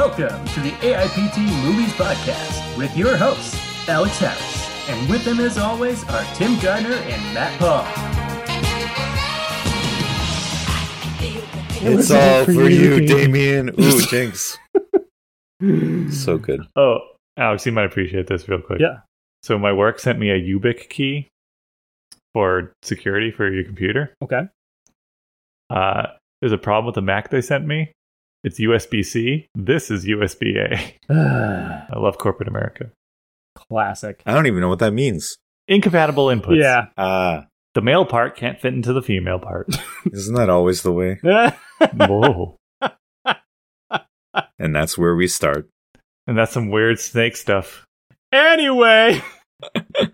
Welcome to the AIPT Movies Podcast with your hosts, Alex Harris. And with them, as always, are Tim Gardner and Matt Paul. It's all for you, Damien. Ooh, Jinx. so good. Oh, Alex, you might appreciate this real quick. Yeah. So my work sent me a YubiKey for security for your computer. Okay. Uh, there's a problem with the Mac they sent me. It's USB C. This is USB A. I love corporate America. Classic. I don't even know what that means. Incompatible inputs. Yeah. Ah, The male part can't fit into the female part. isn't that always the way? Whoa. And that's where we start. And that's some weird snake stuff. anyway.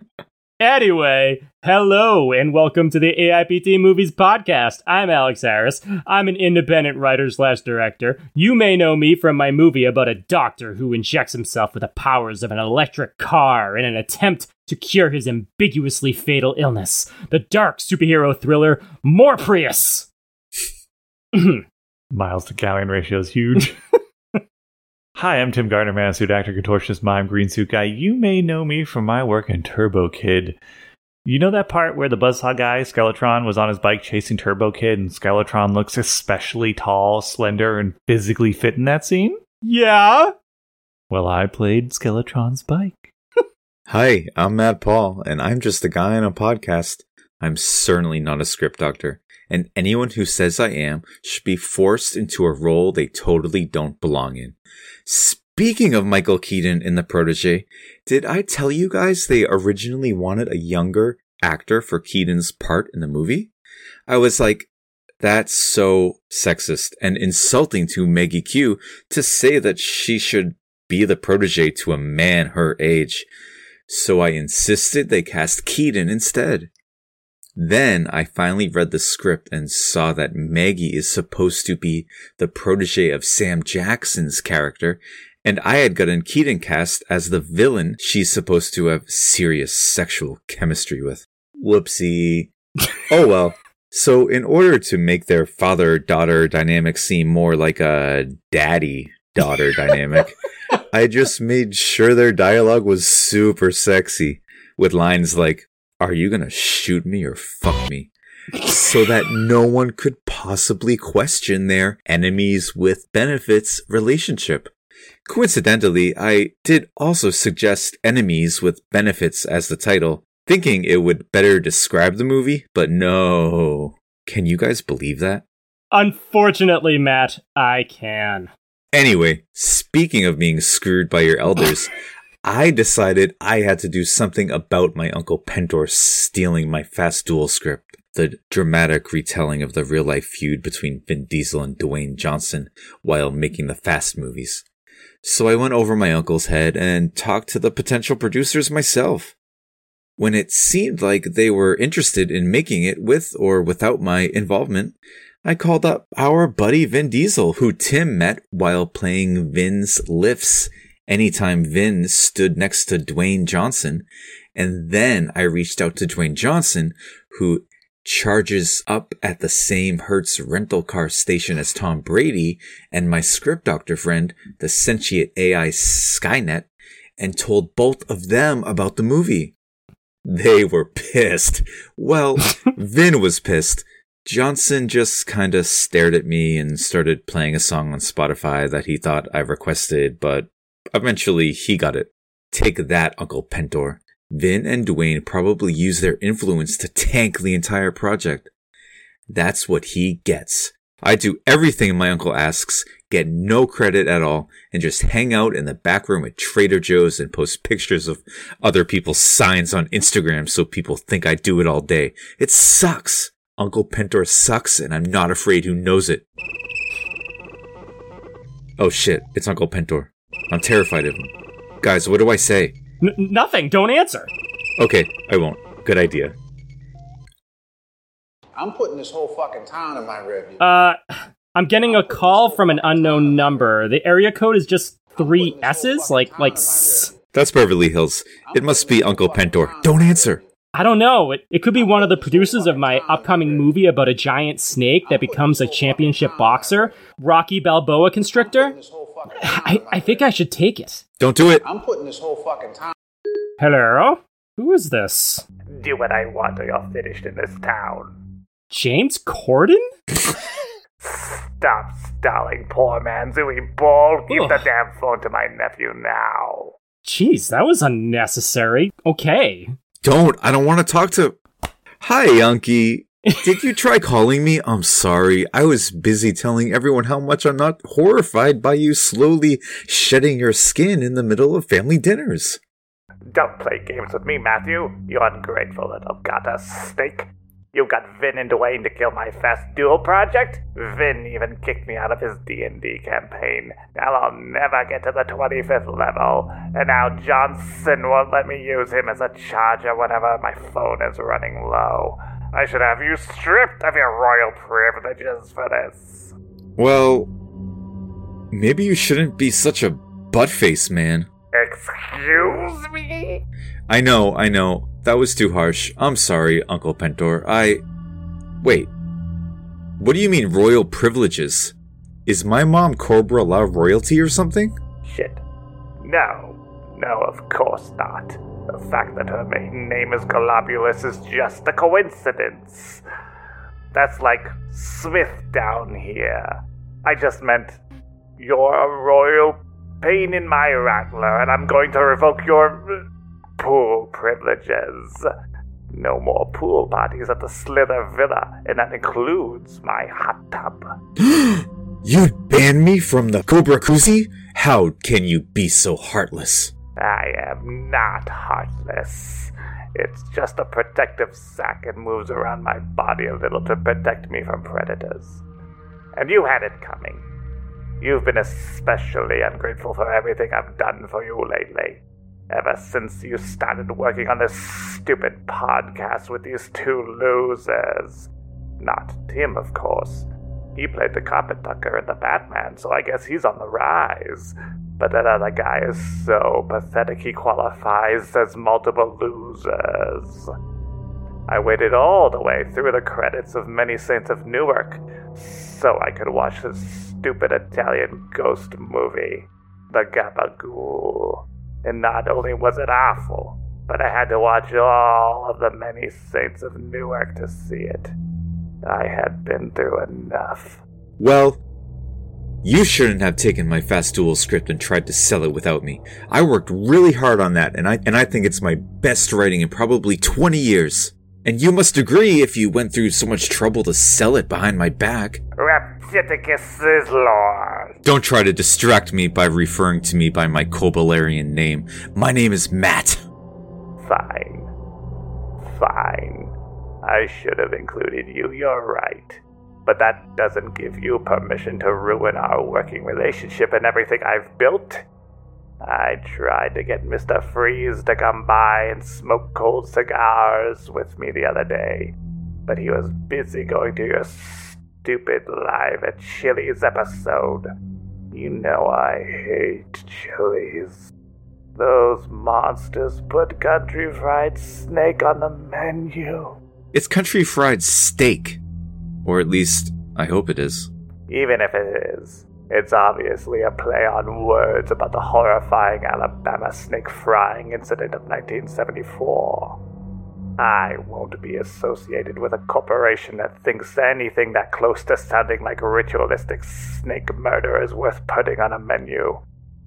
Anyway, hello and welcome to the AIPT Movies Podcast. I'm Alex Harris. I'm an independent writer slash director. You may know me from my movie about a doctor who injects himself with the powers of an electric car in an attempt to cure his ambiguously fatal illness. The dark superhero thriller Morprius. Miles to galleon ratio is huge. Hi, I'm Tim Gardner, man, suit actor, contortionist, mime, green suit guy. You may know me from my work in Turbo Kid. You know that part where the Buzzsaw guy, Skeletron, was on his bike chasing Turbo Kid, and Skeletron looks especially tall, slender, and physically fit in that scene? yeah? Well, I played Skeletron's bike. Hi, I'm Matt Paul, and I'm just a guy on a podcast. I'm certainly not a script doctor, and anyone who says I am should be forced into a role they totally don't belong in. Speaking of Michael Keaton in The Protege, did I tell you guys they originally wanted a younger actor for Keaton's part in the movie? I was like, that's so sexist and insulting to Maggie Q to say that she should be the protege to a man her age. So I insisted they cast Keaton instead. Then I finally read the script and saw that Maggie is supposed to be the protege of Sam Jackson's character, and I had gotten Keaton cast as the villain she's supposed to have serious sexual chemistry with. Whoopsie. oh well. So in order to make their father-daughter dynamic seem more like a daddy-daughter dynamic, I just made sure their dialogue was super sexy with lines like, are you gonna shoot me or fuck me? So that no one could possibly question their enemies with benefits relationship. Coincidentally, I did also suggest enemies with benefits as the title, thinking it would better describe the movie, but no. Can you guys believe that? Unfortunately, Matt, I can. Anyway, speaking of being screwed by your elders, I decided I had to do something about my Uncle Pentor stealing my Fast Duel script, the dramatic retelling of the real life feud between Vin Diesel and Dwayne Johnson while making the Fast movies. So I went over my uncle's head and talked to the potential producers myself. When it seemed like they were interested in making it with or without my involvement, I called up our buddy Vin Diesel, who Tim met while playing Vin's lifts anytime Vin stood next to Dwayne Johnson. And then I reached out to Dwayne Johnson, who charges up at the same Hertz rental car station as Tom Brady and my script doctor friend, the sentient AI Skynet, and told both of them about the movie. They were pissed. Well, Vin was pissed. Johnson just kind of stared at me and started playing a song on Spotify that he thought I requested, but eventually he got it. Take that, Uncle Pentor. Vin and Dwayne probably used their influence to tank the entire project. That's what he gets. I do everything my uncle asks, get no credit at all, and just hang out in the back room at Trader Joe's and post pictures of other people's signs on Instagram so people think I do it all day. It sucks. Uncle Pentor sucks, and I'm not afraid who knows it. Oh shit, it's Uncle Pentor. I'm terrified of him. Guys, what do I say? N- nothing. Don't answer. Okay, I won't. Good idea. I'm putting this whole fucking town in my rearview. Uh, I'm getting a call from an unknown number. The area code is just three S's, like like. S- That's Beverly Hills. It must be Uncle Pentor. Don't answer. I don't know. It, it could be one of the producers of my upcoming movie about a giant snake that becomes a championship boxer, Rocky Balboa Constrictor. Fucking. I, in I think I should take it. Don't do it. I'm putting this whole fucking time. Hello? Who is this? Do what I want or you're finished in this town. James Corden? Stop stalling, poor man Zooey Ball. Give Ugh. the damn phone to my nephew now. Jeez, that was unnecessary. Okay. Don't. I don't want to talk to. Hi, Unky. Did you try calling me? I'm sorry. I was busy telling everyone how much I'm not horrified by you slowly shedding your skin in the middle of family dinners. Don't play games with me, Matthew. You ungrateful little gutter snake. You got Vin and Wayne to kill my fast duel project? Vin even kicked me out of his D&D campaign. Now I'll never get to the 25th level. And now Johnson won't let me use him as a charger whenever my phone is running low. I should have you stripped of your royal privileges for this. Well, maybe you shouldn't be such a butt face, man. Excuse me? I know, I know. That was too harsh. I'm sorry, Uncle Pentor. I. Wait. What do you mean, royal privileges? Is my mom Cobra La royalty or something? Shit. No. No, of course not. The fact that her maiden name is Globulus is just a coincidence. That's like Smith down here. I just meant you're a royal pain in my rattler, and I'm going to revoke your uh, pool privileges. No more pool parties at the Slither Villa, and that includes my hot tub. You'd ban me from the Cobra Koozie? How can you be so heartless? I am not heartless. It's just a protective sac and moves around my body a little to protect me from predators. And you had it coming. You've been especially ungrateful for everything I've done for you lately. Ever since you started working on this stupid podcast with these two losers. Not Tim, of course. He played the carpet tucker in the Batman, so I guess he's on the rise. But that other guy is so pathetic he qualifies as multiple losers. I waited all the way through the credits of Many Saints of Newark so I could watch this stupid Italian ghost movie, The Gabagool. And not only was it awful, but I had to watch all of the Many Saints of Newark to see it. I had been through enough. Well, you shouldn't have taken my fast duel script and tried to sell it without me. I worked really hard on that, and I and I think it's my best writing in probably 20 years. And you must agree if you went through so much trouble to sell it behind my back. Raptiticus is Lord. Don't try to distract me by referring to me by my Kobalarian name. My name is Matt. Fine. Fine. I should have included you, you're right. But that doesn't give you permission to ruin our working relationship and everything I've built. I tried to get Mr. Freeze to come by and smoke cold cigars with me the other day, but he was busy going to your stupid Live at Chili's episode. You know I hate Chili's. Those monsters put country fried snake on the menu. It's country fried steak. Or at least, I hope it is. Even if it is, it's obviously a play on words about the horrifying Alabama snake frying incident of 1974. I won't be associated with a corporation that thinks anything that close to sounding like ritualistic snake murder is worth putting on a menu.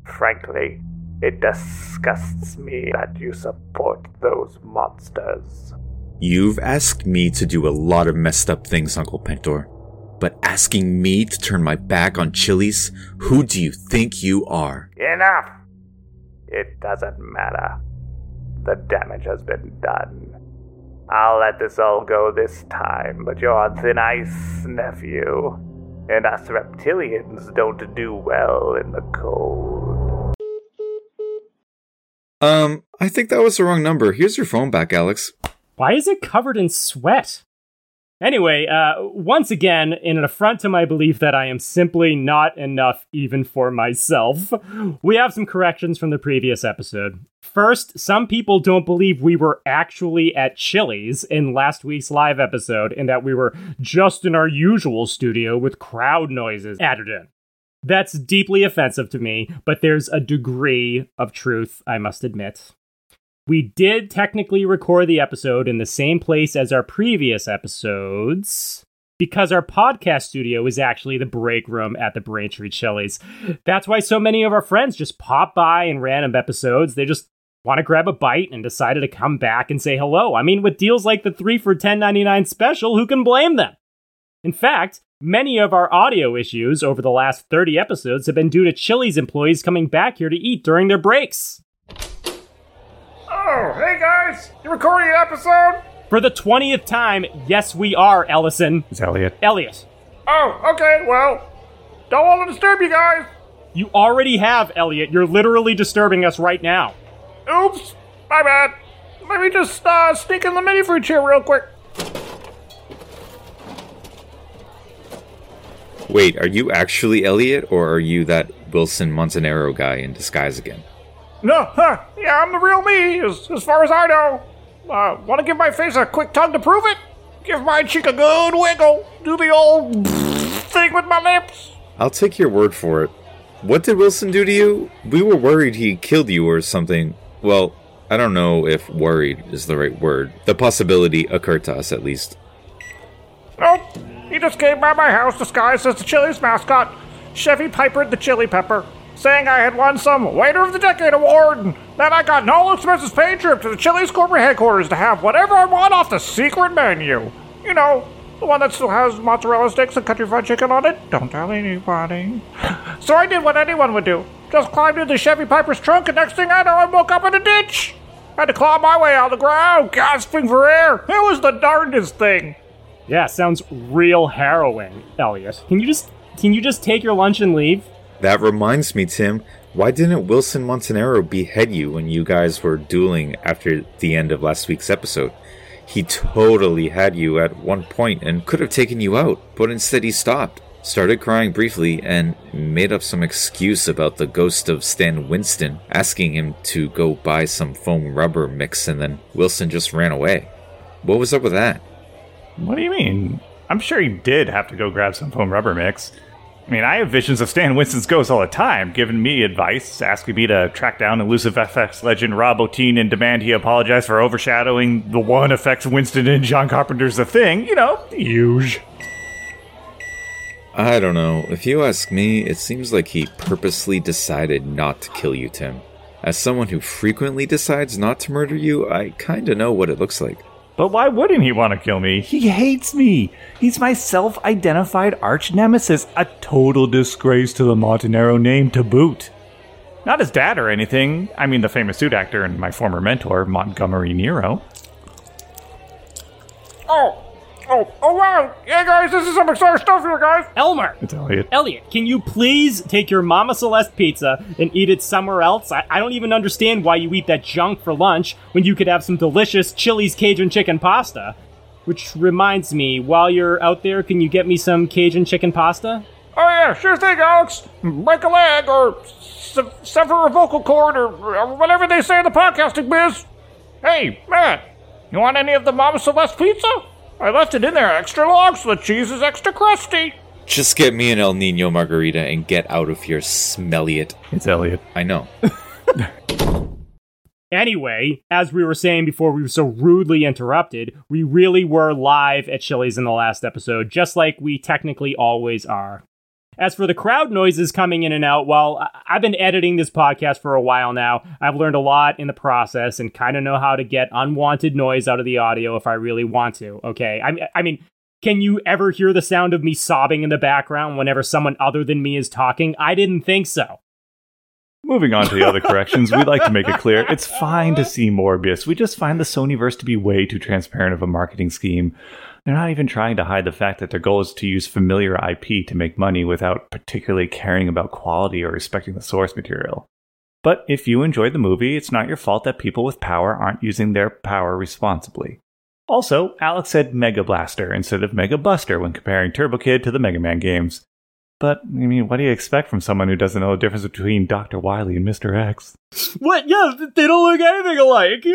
Frankly, it disgusts me that you support those monsters. You've asked me to do a lot of messed up things, Uncle Pentor. But asking me to turn my back on Chili's? Who do you think you are? Enough! It doesn't matter. The damage has been done. I'll let this all go this time, but you're on thin ice, nephew. And us reptilians don't do well in the cold. Um, I think that was the wrong number. Here's your phone back, Alex. Why is it covered in sweat? Anyway, uh, once again, in an affront to my belief that I am simply not enough even for myself, we have some corrections from the previous episode. First, some people don't believe we were actually at Chili's in last week's live episode and that we were just in our usual studio with crowd noises added in. That's deeply offensive to me, but there's a degree of truth, I must admit. We did technically record the episode in the same place as our previous episodes because our podcast studio is actually the break room at the Braintree Chili's. That's why so many of our friends just pop by in random episodes. They just want to grab a bite and decided to come back and say hello. I mean, with deals like the 3 for 10.99 special, who can blame them? In fact, many of our audio issues over the last 30 episodes have been due to Chili's employees coming back here to eat during their breaks. Oh, hey guys! You recording an episode? For the 20th time, yes, we are, Ellison. It's Elliot. Elliot, Oh, okay, well, don't want to disturb you guys. you already have, Elliot. You're literally disturbing us right now. Oops, my bad. Let me just uh, sneak in the mini fridge here real quick. Wait, are you actually Elliot, or are you that Wilson Montanero guy in disguise again? No, huh? Yeah, I'm the real me, as, as far as I know. Uh, want to give my face a quick tug to prove it? Give my cheek a good wiggle. Do the old thing with my lips. I'll take your word for it. What did Wilson do to you? We were worried he killed you or something. Well, I don't know if worried is the right word. The possibility occurred to us, at least. Nope. He just came by my house disguised as the Chili's mascot, Chevy Piper the Chili Pepper, saying I had won some Waiter of the Decade award and that I got an all expenses paid trip to the Chili's corporate headquarters to have whatever I want off the secret menu. You know, the one that still has mozzarella sticks and country fried chicken on it. Don't tell anybody. So I did what anyone would do. Just climbed into the Chevy Piper's trunk, and next thing I know, I woke up in a ditch. Had to claw my way out of the ground, gasping for air. It was the darndest thing. Yeah, sounds real harrowing, Elliot. Can you just can you just take your lunch and leave? That reminds me, Tim. Why didn't Wilson Montanero behead you when you guys were dueling after the end of last week's episode? He totally had you at one point and could have taken you out, but instead he stopped, started crying briefly, and made up some excuse about the ghost of Stan Winston asking him to go buy some foam rubber mix, and then Wilson just ran away. What was up with that? What do you mean? I'm sure he did have to go grab some foam rubber mix. I mean, I have visions of Stan Winston's ghost all the time, giving me advice, asking me to track down elusive FX legend Rob Bottin and demand he apologize for overshadowing the one effects Winston and John Carpenter's The Thing. You know, huge. I don't know. If you ask me, it seems like he purposely decided not to kill you, Tim. As someone who frequently decides not to murder you, I kinda know what it looks like. But why wouldn't he want to kill me? He hates me. He's my self identified arch nemesis, a total disgrace to the Montanero name to boot. Not his dad or anything. I mean, the famous suit actor and my former mentor, Montgomery Nero. Oh, oh, oh wow! Hey guys, this is some exciting stuff here, guys. Elmer! It's Elliot. Elliot, can you please take your Mama Celeste pizza and eat it somewhere else? I, I don't even understand why you eat that junk for lunch when you could have some delicious Chili's Cajun chicken pasta. Which reminds me, while you're out there, can you get me some Cajun chicken pasta? Oh yeah, sure thing, Alex. Break a leg or se- sever a vocal cord or, or whatever they say in the podcasting biz. Hey, Matt, you want any of the Mama Celeste pizza? I left it in there extra long so the cheese is extra crusty. Just get me an El Nino margarita and get out of here, smelly it. It's Elliot. I know. Anyway, as we were saying before we were so rudely interrupted, we really were live at Chili's in the last episode, just like we technically always are. As for the crowd noises coming in and out, well, I've been editing this podcast for a while now. I've learned a lot in the process and kind of know how to get unwanted noise out of the audio if I really want to. Okay, I, I mean, can you ever hear the sound of me sobbing in the background whenever someone other than me is talking? I didn't think so. Moving on to the other corrections, we'd like to make it clear it's fine to see Morbius. We just find the Sonyverse to be way too transparent of a marketing scheme. They're not even trying to hide the fact that their goal is to use familiar IP to make money without particularly caring about quality or respecting the source material. But if you enjoyed the movie, it's not your fault that people with power aren't using their power responsibly. Also, Alex said Mega Blaster instead of Mega Buster when comparing Turbo Kid to the Mega Man games. But, I mean, what do you expect from someone who doesn't know the difference between Dr. Wily and Mr. X? What? Yeah, they don't look anything alike.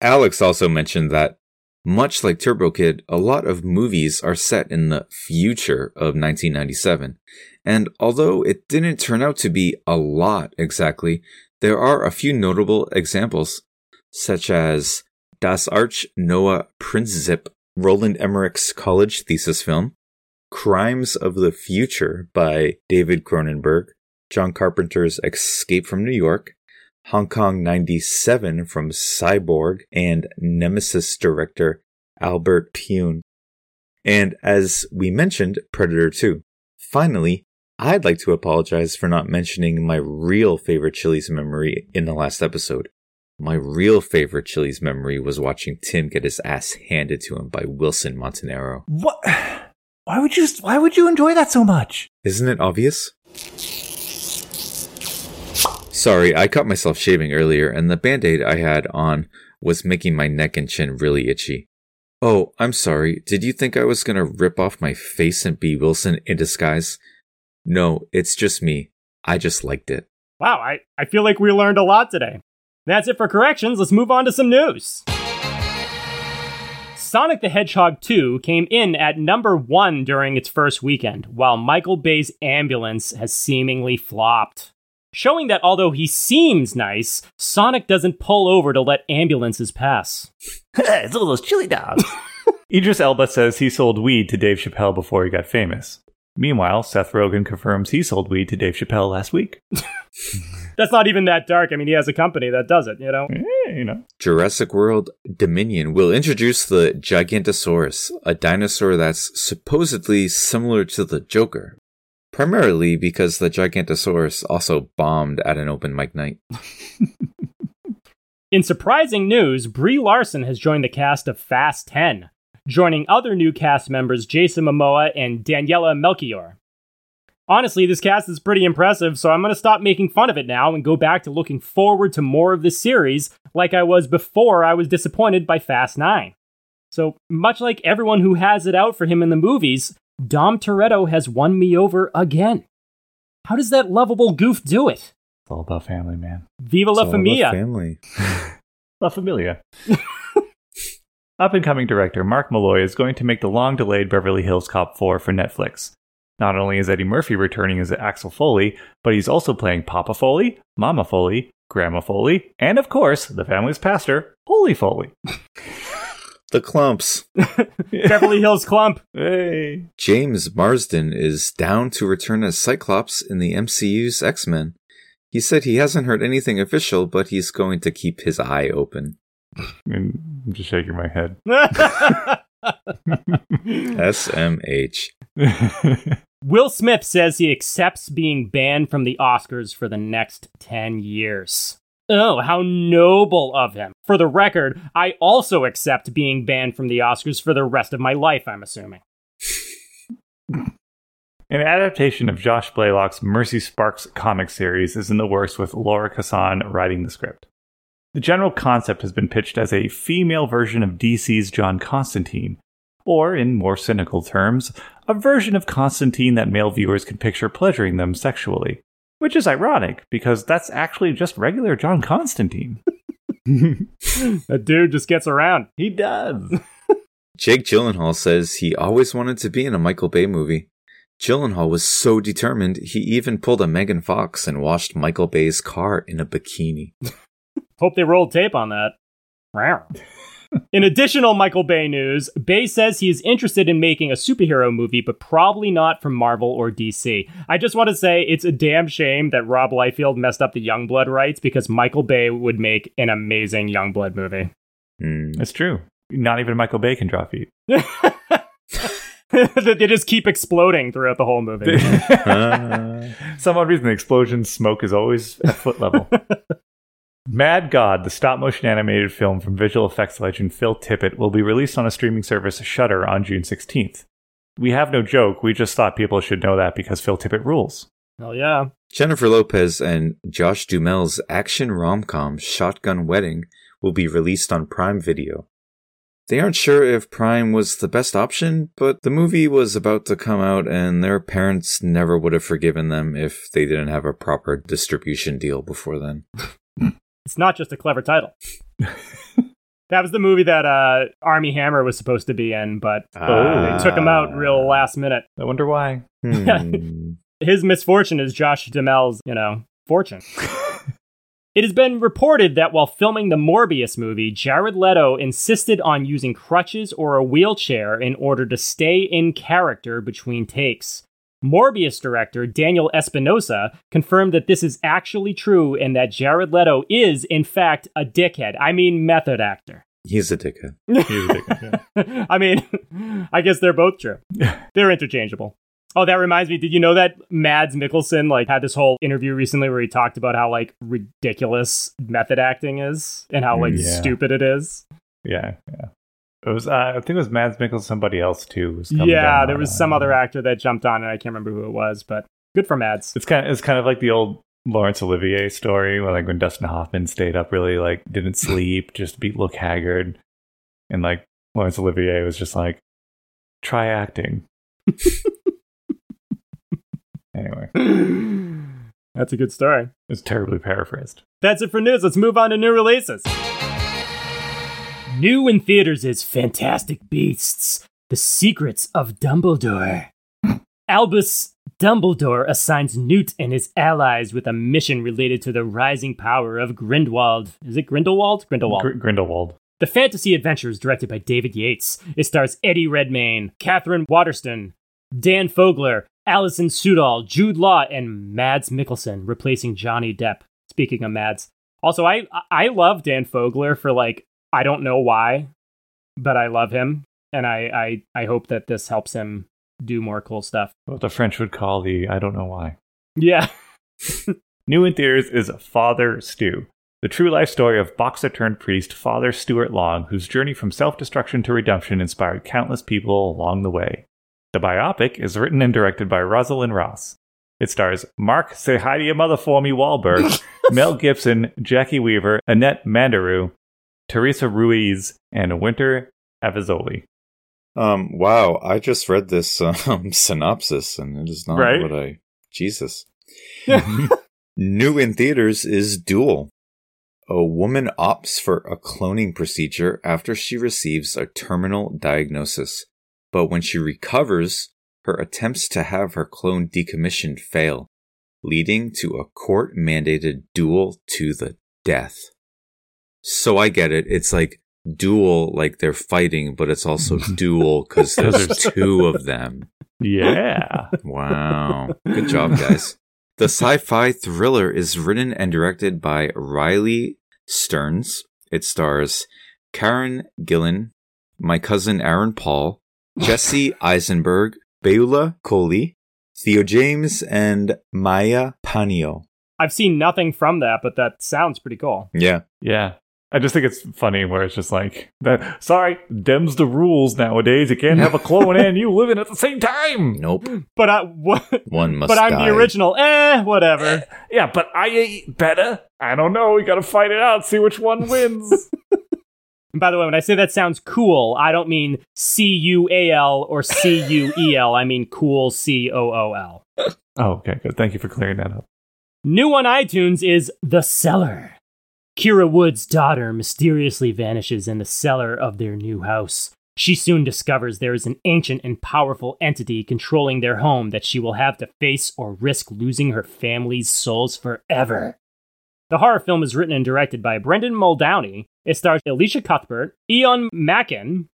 Alex also mentioned that Much like Turbo Kid, a lot of movies are set in the future of 1997. And although it didn't turn out to be a lot exactly, there are a few notable examples, such as Das Arche Noah Prinzip, Roland Emmerich's college thesis film, Crimes of the Future by David Cronenberg, John Carpenter's Escape from New York, Hong Kong 97 from Cyborg and Nemesis director Albert Pyun. And as we mentioned, Predator 2. Finally, I'd like to apologize for not mentioning my real favorite Chili's memory in the last episode. My real favorite Chili's memory was watching Tim get his ass handed to him by Wilson Montanaro. What? Why would you? Why would you enjoy that so much? Isn't it obvious? Sorry, I caught myself shaving earlier, and the band aid I had on was making my neck and chin really itchy. Oh, I'm sorry. Did you think I was gonna rip off my face and be Wilson in disguise? No, it's just me. I just liked it. Wow, I, I feel like we learned a lot today. That's it for corrections. Let's move on to some news. Sonic the Hedgehog 2 came in at number one during its first weekend, while Michael Bay's Ambulance has seemingly flopped. Showing that although he seems nice, Sonic doesn't pull over to let ambulances pass. it's all those chili dogs. Idris Elba says he sold weed to Dave Chappelle before he got famous. Meanwhile, Seth Rogen confirms he sold weed to Dave Chappelle last week. That's not even that dark. I mean, he has a company that does it, you know? Eh, you know. Jurassic World Dominion will introduce the Gigantosaurus, a dinosaur that's supposedly similar to the Joker. Primarily because the Gigantosaurus also bombed at an open mic night. In surprising news, Brie Larson has joined the cast of Fast 10, joining other new cast members Jason Momoa and Daniela Melchior. Honestly, this cast is pretty impressive, so I'm going to stop making fun of it now and go back to looking forward to more of this series like I was before I was disappointed by Fast 9. So, much like everyone who has it out for him in the movies, Dom Toretto has won me over again. How does that lovable goof do it? It's all about family, man. Viva la It's about familia. Family. La Familia. Up and coming director Mark Molloy is going to make the long delayed Beverly Hills Cop 4 for Netflix. Not only is Eddie Murphy returning as Axel Foley, but he's also playing Papa Foley, Mama Foley, Grandma Foley, and of course, the family's pastor, Holy Foley. The Clumps. Beverly Hills Clump. Hey. James Marsden is down to return as Cyclops in the MCU's X Men. He said he hasn't heard anything official, but he's going to keep his eye open. And I'm just shaking my head. SMH. Will Smith says he accepts being banned from the Oscars for the next 10 years. Oh, how noble of him. For the record, I also accept being banned from the Oscars for the rest of my life, I'm assuming. An adaptation of Josh Blaylock's Mercy Sparks comic series is in the works with Laura Kassan writing the script. The general concept has been pitched as a female version of DC's John Constantine, or, in more cynical terms, a version of Constantine that male viewers can picture pleasuring them sexually. Which is ironic, because that's actually just regular John Constantine. That dude just gets around. he does. Jake Gyllenhaal says he always wanted to be in a Michael Bay movie. Gyllenhaal was so determined, he even pulled a Megan Fox and washed Michael Bay's car in a bikini. Hope they rolled tape on that. Rawr. In additional Michael Bay news, Bay says he is interested in making a superhero movie, but probably not from Marvel or DC. I just want to say it's a damn shame that Rob Liefeld messed up the Youngblood rights because Michael Bay would make an amazing Youngblood movie. Hmm. It's true. Not even Michael Bay can draw feet. they just keep exploding throughout the whole movie. Ah. Some odd reason, the explosion smoke is always at foot level. Mad God, the stop motion animated film from visual effects legend Phil Tippett, will be released on a streaming service Shudder on June 16th. We have no joke, we just thought people should know that because Phil Tippett rules. Hell yeah. Jennifer Lopez and Josh Duhamel's action rom-com Shotgun Wedding will be released on Prime Video. They aren't sure if Prime was the best option, but the movie was about to come out and their parents never would have forgiven them if they didn't have a proper distribution deal before then. It's not just a clever title. that That was the movie that uh, Armie Hammer was supposed to be in, but Ah. they took him out real last minute. I wonder why. Hmm. His misfortune is Josh Duhamel's, you know, fortune. It has been reported that while filming the Morbius movie, Jared Leto insisted on using crutches or a wheelchair in order to stay in character between takes. Morbius director Daniel Espinosa confirmed that this is actually true and that Jared Leto is, in fact, a dickhead. I mean, method actor. He's a dickhead. He's a dick, yeah. I mean, I guess they're both true. They're interchangeable. Oh, that reminds me. Did you know that Mads Mikkelsen like had this whole interview recently where he talked about how like ridiculous method acting is and how like mm, Yeah. stupid it is? yeah, yeah. It was. Uh, I think it was Mads Mikkelsen. Somebody else too. Was coming Yeah, there was some other actor that jumped on, and I can't remember who it was, but good for Mads. It's kind. Of, it's kind of like the old Laurence Olivier story, where like when Dustin Hoffman stayed up really like didn't sleep just to be look haggard, and like Laurence Olivier was just like, try acting. anyway, That's a good story. it's terribly paraphrased. That's it for news. Let's move on to new releases. New in theaters is Fantastic Beasts The Secrets of Dumbledore. Albus Dumbledore assigns Newt and his allies with a mission related to the rising power of Grindelwald. Is it Grindelwald? Grindelwald. Gr- Grindelwald. The fantasy adventure is directed by David Yates. It stars Eddie Redmayne, Catherine Waterston, Dan Fogler, Alison Sudol, Jude Law, and Mads Mikkelsen, replacing Johnny Depp. Speaking of Mads, also I I love Dan Fogler for like I don't know why, but I love him, and I I I hope that this helps him do more cool stuff. What the French would call the I don't know why. Yeah, New in theaters is Father Stu, the true life story of boxer turned priest Father Stuart Long, whose journey from self destruction to redemption inspired countless people along the way. The biopic is written and directed by Rosalind Ross. It stars Mark Say Hi to Your Mother For Me Wahlberg, Mel Gibson, Jacki Weaver, Annette Mandaru, Teresa Ruiz, and Winter Avizoli. Um, wow, I just read this um, synopsis and it is not Right? what I. Jesus. New in theaters is Dual. A woman opts for a cloning procedure after she receives a terminal diagnosis. But when she recovers, her attempts to have her clone decommissioned fail, leading to a court mandated duel to the death. So I get it. It's like duel, like they're fighting, but it's also dual because there's two of them. Yeah. Wow. Good job, guys. The sci fi thriller is written and directed by Riley Stearns. It stars Karen Gillan, my cousin Aaron Paul, Jesse Eisenberg, Beulah Koale, Theo James, and Maija Paunio. I've seen nothing from that, but that sounds pretty cool. Yeah. Yeah. I just think it's funny where it's just like that. Sorry, dem's the rules nowadays. You can't have a clone and you living at the same time. Nope. But I what? One must But I'm die. the original. Eh, whatever. Yeah, but I ate better. I don't know. We got to fight it out. See which one wins. And by the way, when I say that sounds cool, I don't mean C U A L or C U E L. I mean cool C O O L. oh, okay. Good. Thank you for clearing that up. New on iTunes is The Cellar. Kira Wood's daughter mysteriously vanishes in the cellar of their new house. She soon discovers there is an ancient and powerful entity controlling their home that she will have to face or risk losing her family's souls forever. The horror film is written and directed by Brendan Muldowney. It stars Elisha Cuthbert, Eoin Macken,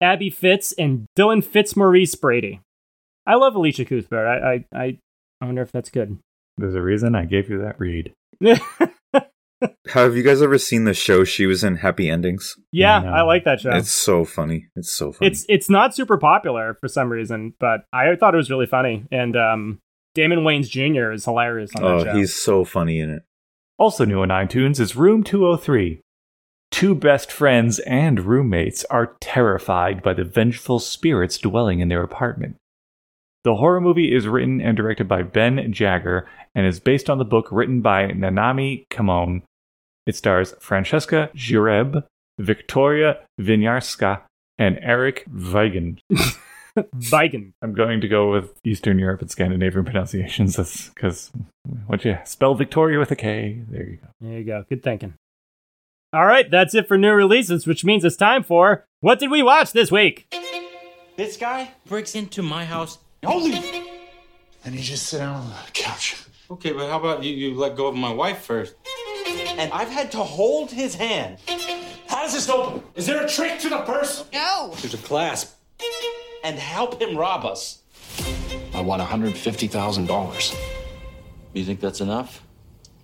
Abby Fitz, and Dylan Fitzmaurice Brady. I love Elisha Cuthbert. I, I, I I wonder if that's good. There's a reason I gave you that read. Have you guys ever seen the show she was in Happy Endings? Yeah, No. I like that show. It's so funny. It's so funny. It's it's not super popular for some reason, but I thought it was really funny. And um, Damon Wayans Jr. is hilarious on that oh, he's so funny in it. Also new on iTunes is Room 203. Two best friends and roommates are terrified by the vengeful spirits dwelling in their apartment. The horror movie is written and directed by Ben Jagger and is based on the book written by Nanami Kamon. It stars Francesca Gireb, Viktoria Vinyarska, and Eric Weigen. Viking. I'm going to go with Eastern Europe and Scandinavian pronunciations because what you spell Victoria with a K. There you go. There you go. Good thinking. All right, that's it for new releases, which means it's time for What Did We Watch This Week? This guy breaks into my house. Holy! And you just sit down on the couch. Okay, but how about you, you let go of my wife first? And I've had to hold his hand. How does this open? Is there a trick to the purse? No. There's a clasp. And help him rob us. I want $150,000. You think that's enough?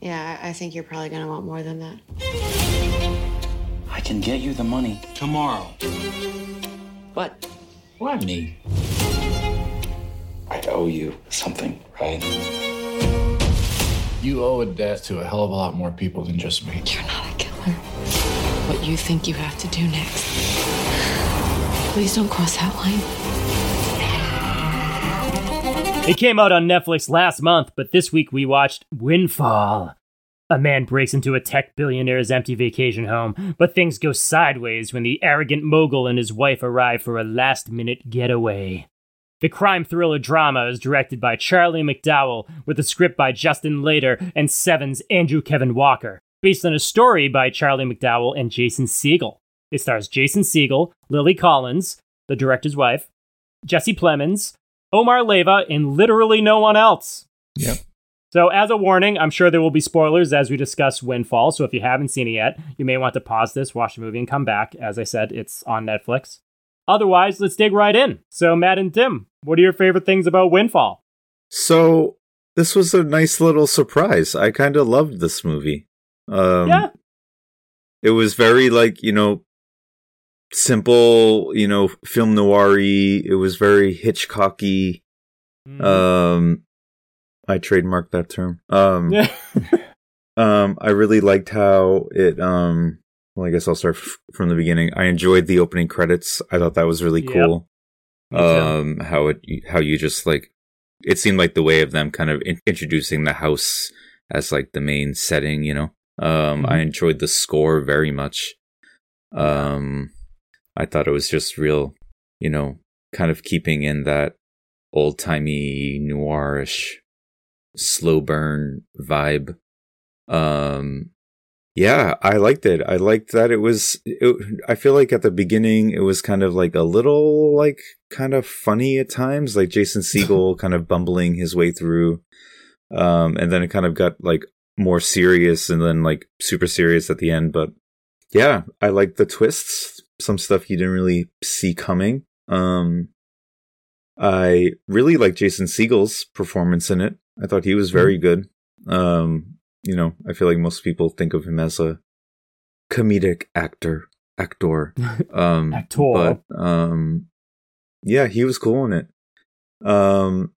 Yeah, I I think you're probably gonna want more than that. I can get you the money tomorrow. What? Why me? I owe you something, right? You owe a debt to a hell of a lot more people than just me. You're not a killer. What you think you have to do next. Please don't cross that line. It came out on Netflix last month, but this week we watched Windfall. A man breaks into a tech billionaire's empty vacation home, but things go sideways when the arrogant mogul and his wife arrive for a last minute getaway. The crime thriller drama is directed by Charlie McDowell, with a script by Justin Lader and Seven's Andrew Kevin Walker, based on a story by Charlie McDowell and Jason Segel. It stars Jason Segel, Lily Collins, the director's wife, Jesse Plemons, Omar Leyva, and literally no one else. Yep. So, as a warning, I'm sure there will be spoilers as we discuss Windfall. So, if you haven't seen it yet, you may want to pause this, watch the movie, and come back. As I said, it's on Netflix. Otherwise, let's dig right in. So, Matt and Tim, what are your favorite things about Windfall? So this was a nice little surprise. I kind of loved this movie. Um, yeah, it was very like you know simple, you know, film noir It was very Hitchcocky. Mhm. Um, I trademarked that term. Um, yeah. um, I really liked how it. Um, well, I guess I'll start f- from the beginning. I enjoyed the opening credits. I thought that was really Yep. cool. Um, how it how you just like it seemed like the way of them kind of in- introducing the house as like the main setting. You know, um, I enjoyed the score very much. Um, I thought it was just real, you know, kind of keeping in that old timey noirish slow burn vibe. Um, yeah, I liked it. I liked that it was. It, I feel like at the beginning it was kind of like a little like kind of funny at times, like Jason Segel kind of bumbling his way through. Um, and then it kind of got like more serious and then like super serious at the end. But yeah, I like the twists. Some stuff you didn't really see coming. Um, I really like Jason Segel's performance in it. I thought he was very good. Um, you know, I feel like most people think of him as a comedic actor, actor. Um, Actor. But um, yeah, he was cool in it. Um,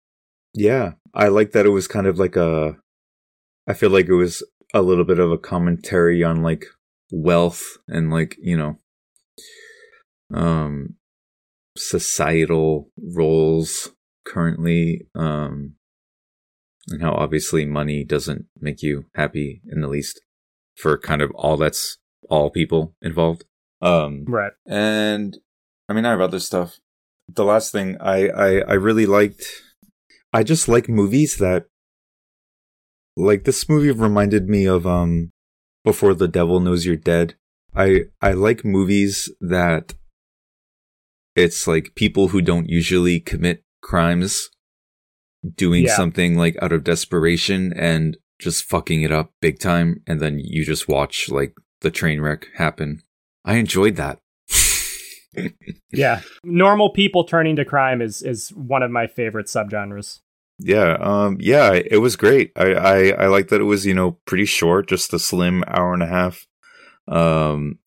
yeah, I like that it was kind of like a. I feel like it was a little bit of a commentary on like wealth and like you know, um, societal roles currently. Um, and how obviously money doesn't make you happy in the least for kind of all that's all people involved. Um, right. and I mean, I have other stuff. The last thing I, I, I really liked, I just like movies that, like this movie reminded me of, um, Before the Devil Knows You're Dead. I, I like movies that it's like people who don't usually commit crimes doing Yeah. something like out of desperation and just fucking it up big time. And then you just watch like the train wreck happen. I enjoyed that. Yeah. Normal people turning to crime is is one of my favorite subgenres. Yeah, um, yeah, it was great. I, I, I like that it was, you know, pretty short, just a slim hour and a half. Um,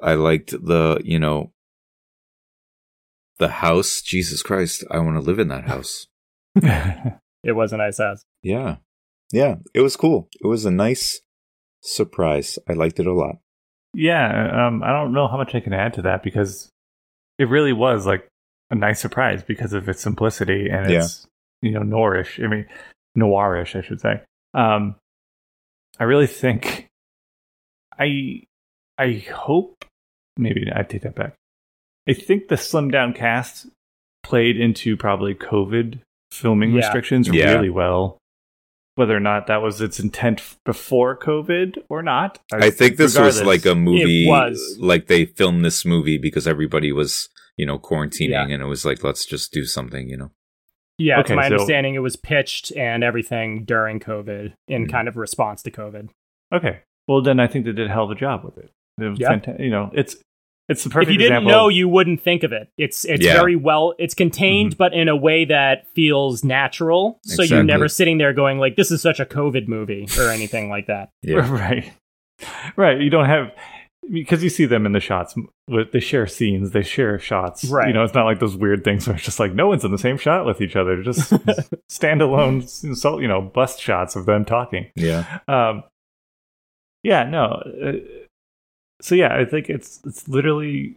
I liked the, you know, the house. Jesus Christ, I want to live in that house. It was a nice house. Yeah, yeah, it was cool. It was a nice surprise. I liked it a lot. Yeah, um, I don't know how much I can add to that because it really was like a nice surprise because of its simplicity and its you know noirish. I mean, noirish, I should say. Um, I really think I I hope maybe I take that back. I think the slimmed down cast played into probably COVID filming Yeah. restrictions Yeah. really well. whether or not that was its intent before COVID or not. I think this was like a movie, It was. like they filmed this movie because everybody was, you know, quarantining, Yeah. and it was like, let's just do something, you know. Yeah, Okay, to my so- understanding, it was pitched and everything during COVID in Mhm. kind of response to COVID. Okay. Well, then I think they did a hell of a job with it. It was Yeah. fantastic. You know, it's it's the perfect if you didn't example. know, you wouldn't think of it. It's it's Yeah. very well. It's contained, but in a way that feels natural. So you're never sitting there going like, "This is such a COVID movie" or anything like that. Yeah. right, right. You don't have because you see them in the shots. with- They share scenes. They share shots. Right. You know, it's not like those weird things where it's just like no one's in the same shot with each other. Just standalone, so you know, bust shots of them talking. Yeah. Um, yeah, no. So yeah, I think it's it's literally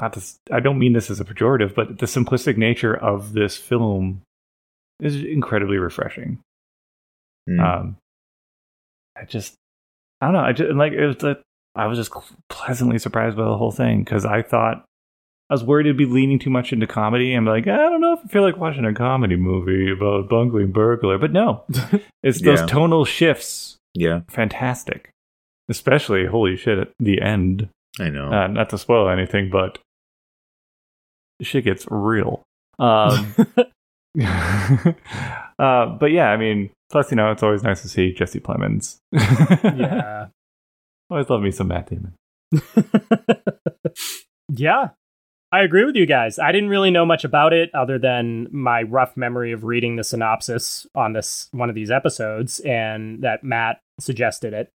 not this. I don't mean this as a pejorative, but the simplistic nature of this film is incredibly refreshing. Mm. Um, I just, I don't know. I just like it was the. I was just pleasantly surprised by the whole thing because I thought I was worried it'd be leaning too much into comedy. I'm like, I don't know if I feel like watching a comedy movie about bungling burglar, but no, it's those Yeah. tonal shifts yeah. fantastic. Especially, holy shit, at the end. I know. Uh, not to spoil anything, but shit gets real. Um, uh, but yeah, I mean, plus, you know, it's always nice to see Jesse Plemons. yeah, always love me some Matt Damon. yeah. I agree with you guys. I didn't really know much about it other than my rough memory of reading the synopsis on this one of these episodes, and that Matt suggested it.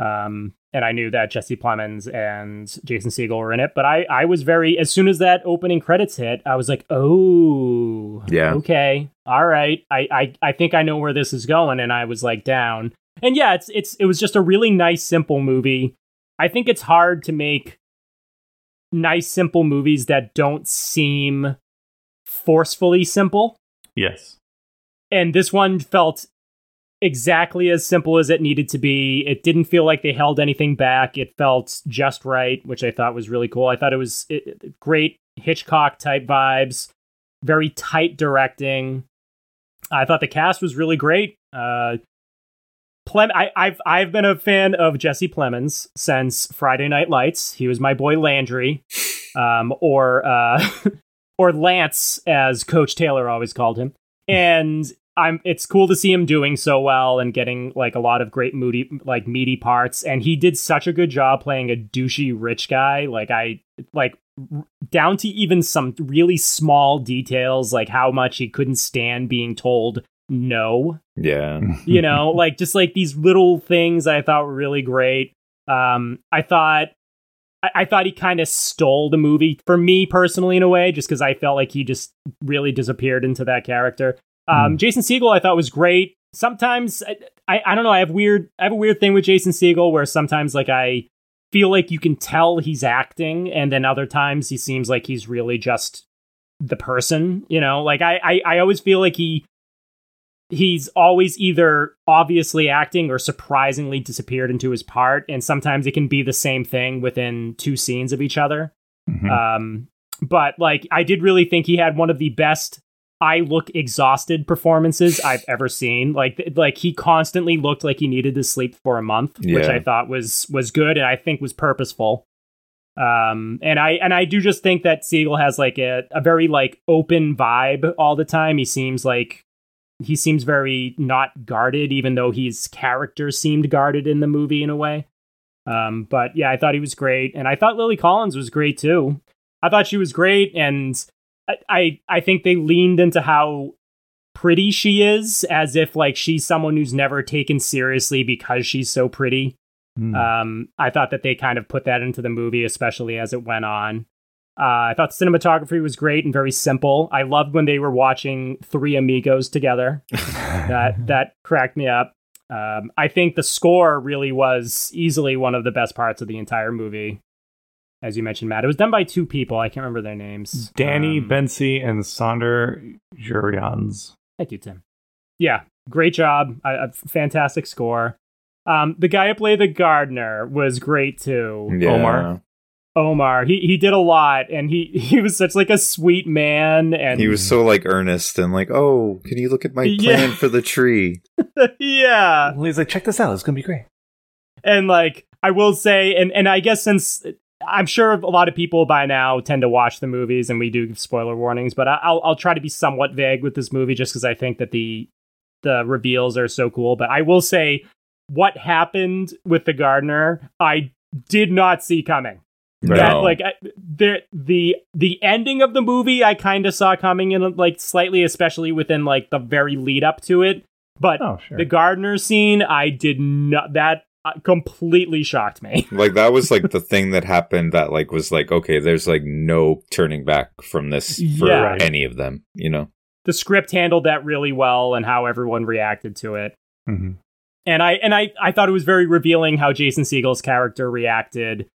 Um, and I knew that Jesse Plemons and Jason Segel were in it, but I, I was very as soon as that opening credits hit, I was like, oh, Yeah. okay, all right, I, I, I think I know where this is going, and I was like down. And yeah, it's it's it was just a really nice, simple movie. I think it's hard to make nice, simple movies that don't seem forcefully simple Yes. and this one felt exactly as simple as it needed to be. It didn't feel like they held anything back. It felt just right, which I thought was really cool. I thought it was great Hitchcock type vibes, very tight directing. I thought the cast was really great. Uh, Plem- I, I've I've been a fan of Jesse Plemons since Friday Night Lights. He was my boy Landry, um, or uh, or Lance, as Coach Taylor always called him. And I'm it's cool to see him doing so well and getting like a lot of great moody like meaty parts. And he did such a good job playing a douchey rich guy. Like I like down to even some really small details, like how much he couldn't stand being told no yeah. you know like just like these little things i thought were really great um i thought i, I thought he kind of stole the movie for me personally in a way just because i felt like he just really disappeared into that character um jason Segel i thought was great. Sometimes I, I i don't know i have weird i have a weird thing with jason Segel where sometimes like i feel like you can tell he's acting and then other times he seems like he's really just the person you know? Like i i, I always feel like he he's always either obviously acting or surprisingly disappeared into his part and sometimes it can be the same thing within two scenes of each other. Mhm. um but like i did really think he had one of the best i look exhausted performances i've ever seen. Like like he constantly looked like he needed to sleep for a month which i thought was was good and i think was purposeful. Um and i and i do just think that segel has like a, a very like open vibe all the time. He seems like he seems very not guarded even though his character seemed guarded in the movie in a way. Um but yeah i thought he was great. And i thought lily collins was great too. I thought she was great and i i, I think they leaned into how pretty she is as if like she's someone who's never taken seriously because she's so pretty Mm. um, I thought that they kind of put that into the movie, especially as it went on. Uh, I thought the cinematography was great and very simple. I loved when they were watching Three Amigos together. that that cracked me up. Um, I think the score really was easily one of the best parts of the entire movie. As you mentioned, Matt, it was done by two people. I can't remember their names. Danny Um, Bensi and Saunder Jurriaans. Thank you, Tim. Yeah, great job. A, a fantastic score. Um, the guy who played the gardener was great too. Yeah. Omar? Omar. He he did a lot, and he he was such like a sweet man, and He was so like earnest and like, "Oh, can you look at my Yeah. plan for the tree?" yeah. Well, he's like, check this out. It's gonna be great. and like I will say, and and I guess since I'm sure a lot of people by now tend to watch the movies, and we do give spoiler warnings, but I- I'll I'll try to be somewhat vague with this movie just because I think that the the reveals are so cool. But I will say, what happened with the gardener, I did not see coming. That like I, the the the ending of the movie, I kind of saw coming in like slightly, especially within like the very lead up to it. But Oh, sure. the gardener scene, I did not. That uh, completely shocked me. like that was like the thing that happened that like was like, okay, there's like no turning back from this for Yeah. Any of them, you know. The script handled that really well, and how everyone reacted to it. hmm And I and I I thought it was very revealing how Jason Segel's character reacted,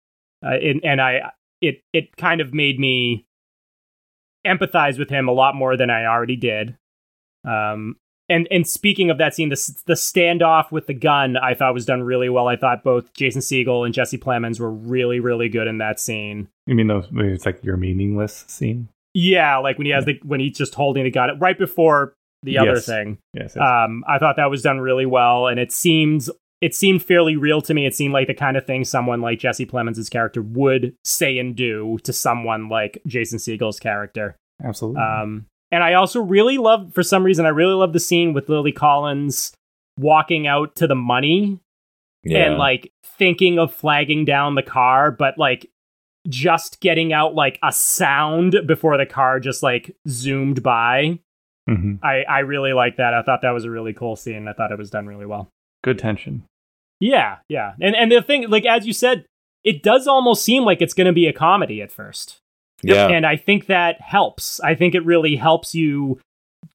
uh, and, and I it it kind of made me empathize with him a lot more than I already did. Um, and and speaking of that scene, the the standoff with the gun, I thought was done really well. I thought both Jason Segel and Jesse Plemons were really really good in that scene. You mean those? It's like your meaningless scene. Yeah, like when he has the when he's just holding the gun right before the other Yes. thing. Yes. yes. Um, I thought that was done really well, and it seems it seemed fairly real to me. It seemed like the kind of thing someone like Jesse Plemons' character would say and do to someone like Jason Segel's character. Absolutely. Um, and I also really love, for some reason, I really love the scene with Lily Collins walking out to the money Yeah. and like thinking of flagging down the car, but like just getting out like a sound before the car just like zoomed by. hmm I, I really like that. I thought that was a really cool scene. I thought it was done really well. Good tension. Yeah, yeah. And and the thing, like as you said, it does almost seem like it's going to be a comedy at first. Yeah. And I think that helps. I think it really helps you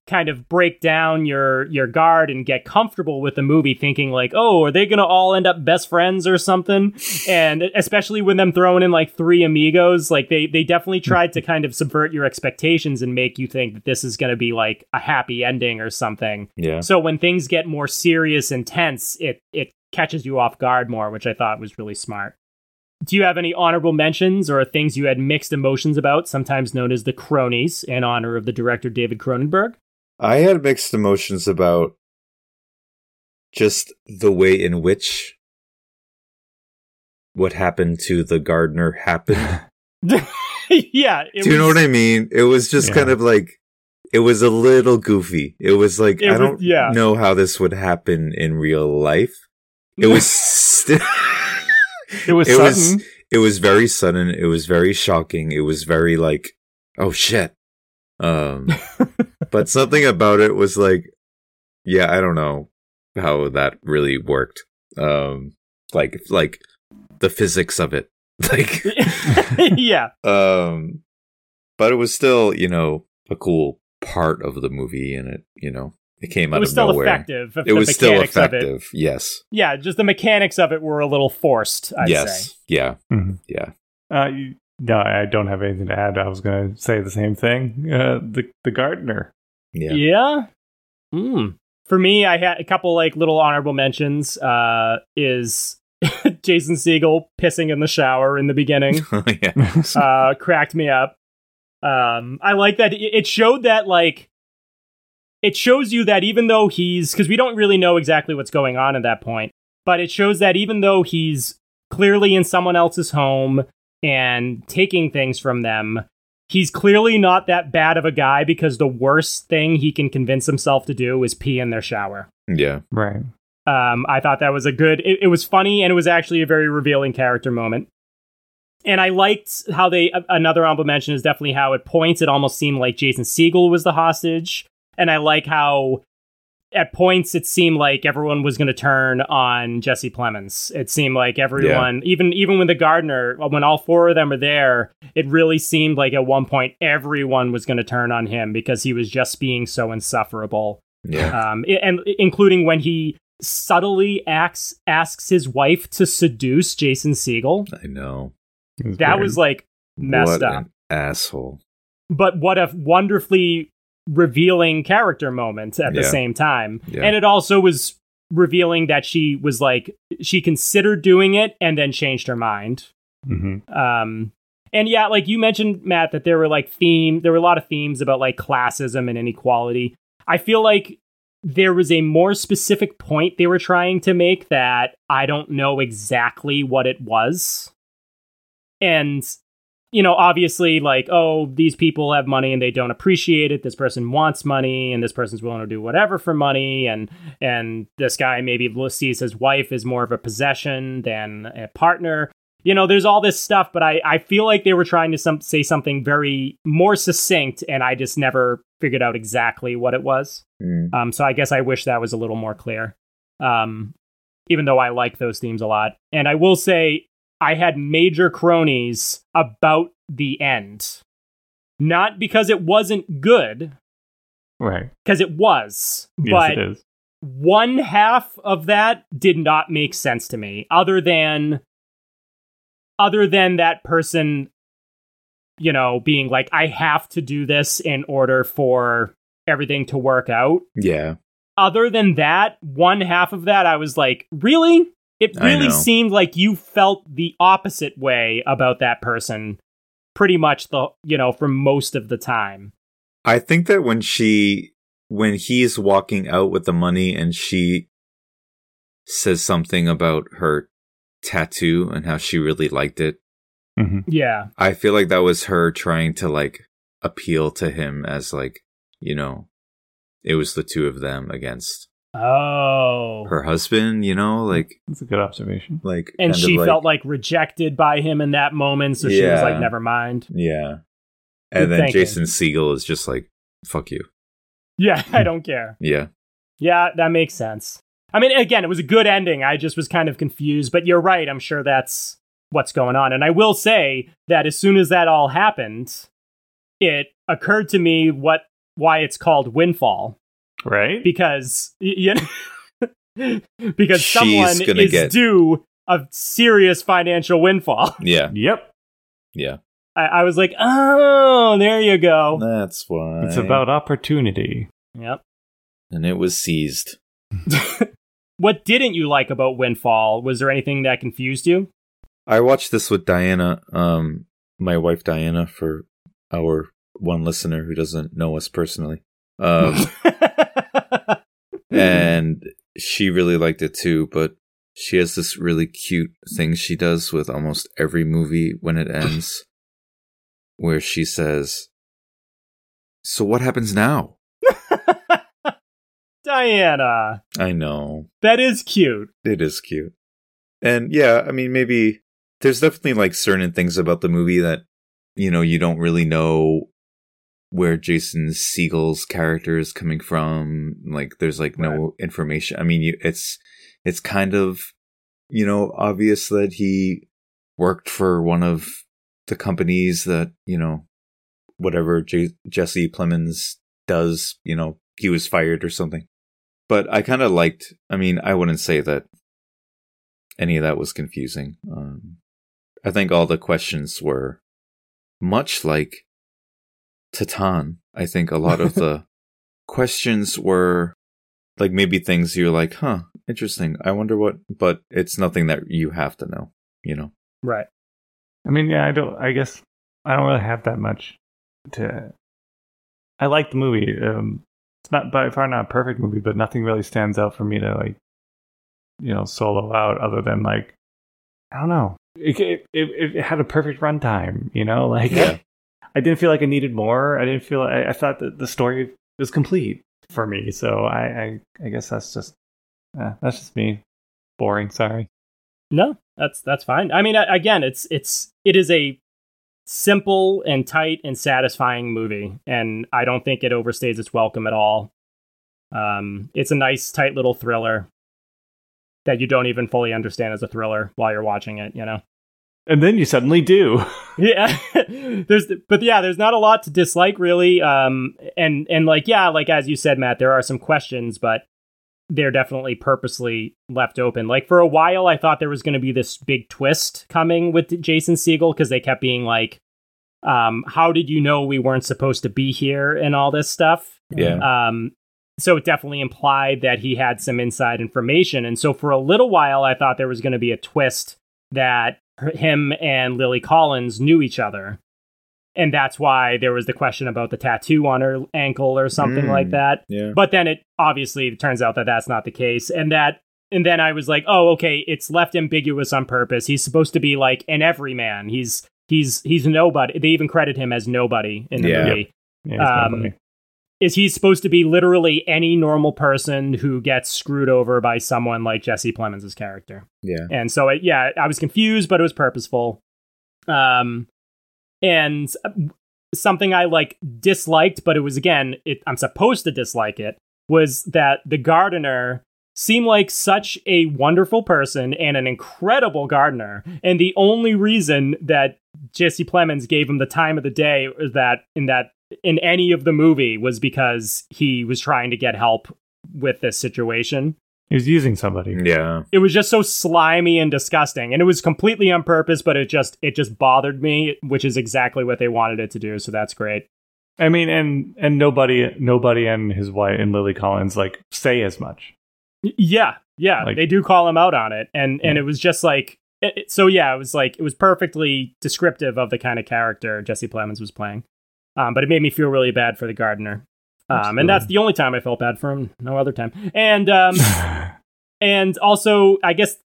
kind of break down your your guard and get comfortable with the movie thinking like, "Oh, are they going to all end up best friends or something?" and especially when them throwing in like three amigos, like they they definitely hmm. tried to kind of subvert your expectations and make you think that this is going to be like a happy ending or something. yeah. So when things get more serious and tense, it it catches you off guard more, which I thought was really smart. Do you have any honorable mentions or things you had mixed emotions about, sometimes known as the cronies, in honor of the director David Cronenberg? I had mixed emotions about just the way in which what happened to the gardener happened. yeah, it Do you know what I mean? It was just Yeah. kind of like it was a little goofy. It was like It I was- don't yeah. know how this would happen in real life. It was st- It was It sudden. was- it was very sudden. It was very shocking. It was very like, oh shit. Um, but something about it was like, yeah, I don't know how that really worked. Um, like, like the physics of it, like, yeah, um, but it was still, you know, a cool part of the movie, and it, you know, it came out it was of still nowhere. effective. It was still mechanics of it- effective. Yes. Yeah, just the mechanics of it were a little forced. I'd yes. say. Yeah. Mhm. Yeah. Uh, you- no, I don't have anything to add. I was going to say the same thing. Uh, the the gardener. Yeah. Yeah. Mm. For me, I had a couple like little honorable mentions. Uh, is Jason Segel pissing in the shower in the beginning yeah. uh, cracked me up. Um, I like that it it showed that like it shows you that even though he's because we don't really know exactly what's going on at that point, but it shows that even though he's clearly in someone else's home and taking things from them, he's clearly not that bad of a guy because the worst thing he can convince himself to do is pee in their shower. Yeah. Right. Um, I thought that was a good. It, it was funny and it was actually a very revealing character moment. And I liked how they. Another honorable mention is definitely how at points it almost seemed like Jason Segel was the hostage, and I like how at points it seemed like everyone was going to turn on Jesse Plemons. It seemed like everyone, even even when the gardener, when all four of them are there, it really seemed like at one point everyone was going to turn on him because he was just being so insufferable Yeah. um, and including when he subtly acts, asks his wife to seduce Jason Segel. I know. It That weird. was like messed what up. An asshole. But what a wonderfully revealing character moment at the Yeah. same time. Yeah. And it also was revealing that she was like she considered doing it and then changed her mind. Mm-hmm. Um, and yeah, like you mentioned, Matt, that there were like theme, there were a lot of themes about like classism and inequality. I feel like there was a more specific point they were trying to make that I don't know exactly what it was. And you know, obviously, like, oh, these people have money and they don't appreciate it. This person wants money, and this person's willing to do whatever for money. And and this guy maybe sees his wife as more of a possession than a partner. You know, there's all this stuff, but I, I feel like they were trying to some, say something very more succinct, and I just never figured out exactly what it was. Mm. Um, so I guess I wish that was a little more clear. Um, even though I like those themes a lot, and I will say I had major cronies about the end. Not because it wasn't good, Right. because it was, Yes, but it is. one half of that did not make sense to me other than other than that person you know being like i have to do this in order for everything to work out Yeah. other than that one half of that i was like really it really seemed like you felt the opposite way about that person pretty much the you know for most of the time. I think that when she when he's walking out with the money and she says something about her tattoo and how she really liked it, hmm yeah. I feel like that was her trying to like appeal to him as like, you know, it was the two of them against oh her husband, you know, hmm. like That's a good observation. like and she of felt like rejected by him in that moment so she was like never mind yeah. Good And then thinking. Jason Segel is just like fuck you. yeah i don't care Yeah. yeah that makes sense i mean again it was a good ending i just was kind of confused but you're right i'm sure that's what's going on and i will say that as soon as that all happened it occurred to me what why it's called windfall Right? because you know, because She's someone gonna is get- due a serious financial windfall Yeah. Yep. Yeah. I, I was like, oh, there you go. That's why. It's about opportunity. Yep. and it was seized. What didn't you like about Windfall? Was there anything that confused you? I watched this with Diana, um, my wife Diana, for our one listener who doesn't know us personally. Um, Mm-hmm. and she really liked it too, but she has this really cute thing she does with almost every movie when it ends, where she says, So what happens now? Diana, I know. that is cute. It is cute. And yeah, I mean, maybe there's definitely like certain things about the movie that, you know, you don't really know where Jason Segel's character is coming from. Like, there's like no information. I mean, you, it's, it's kind of, you know, obvious that he worked for one of the companies that, you know, whatever J- Jesse Plemons does, you know, he was fired or something. But I kind of liked, I mean, I wouldn't say that any of that was confusing. Um, I think all the questions were much like Titan. I think a lot of the questions were like maybe things you're like, huh, interesting. I wonder what, but it's nothing that you have to know, you know? Right. I mean, yeah, I don't. I guess I don't really have that much to. I like the movie. Um, it's not by far not a perfect movie, but nothing really stands out for me to like, you know, solo out other than like, I don't know. It it, it, it had a perfect runtime. You know, like Yeah. I didn't feel like I needed more. I didn't feel. I, I thought that the story was complete for me. So I I, I guess that's just uh, that's just me. Boring. Sorry. No, that's that's fine. I mean, again, it's it's it is a simple and tight and satisfying movie, and I don't think it overstays its welcome at all. Um, it's a nice, tight little thriller that you don't even fully understand as a thriller while you're watching it. You know. And then you suddenly do. yeah. There's but yeah there's not a lot to dislike really. Um and and like yeah like as you said matt there are some questions but they're definitely purposely left open. Like for a while i thought there was going to be this big twist coming with jason segel because they kept being like um how did you know we weren't supposed to be here? and all this stuff. Yeah. um so it definitely implied that he had some inside information. And so for a little while i thought there was going to be a twist that him and Lily Collins knew each other. And that's why there was the question about the tattoo on her ankle or something Mm. like that. Yeah. But then it obviously turns out that that's not the case, and that and then I was like, oh, okay, it's left ambiguous on purpose. He's supposed to be like an everyman. He's he's he's nobody. They even credit him as nobody in the Yeah. movie. Yeah, Um, nobody. Is he supposed to be literally any normal person who gets screwed over by someone like Jesse Plemons' character? Yeah. And so, it, yeah, I was confused, but it was purposeful. Um, and something I like disliked, but it was again, it, I'm supposed to dislike it, was that the gardener seemed like such a wonderful person and an incredible gardener. And the only reason that Jesse Plemons gave him the time of the day is that in that in any of the movie was because he was trying to get help with this situation He was using somebody. Yeah. it was just so slimy and disgusting and it was completely on purpose but it just it just bothered me which is exactly what they wanted it to do so that's great I mean, and and nobody, nobody, and his wife and Lily Collins like say as much. Yeah yeah Like- they do call him out on it and and it was just like it, it- so yeah it was like it was perfectly descriptive of the kind of character jesse plemons was playing um, but it made me feel really bad for the gardener um, and that's the only time i felt bad for him no other time and um, and also i guess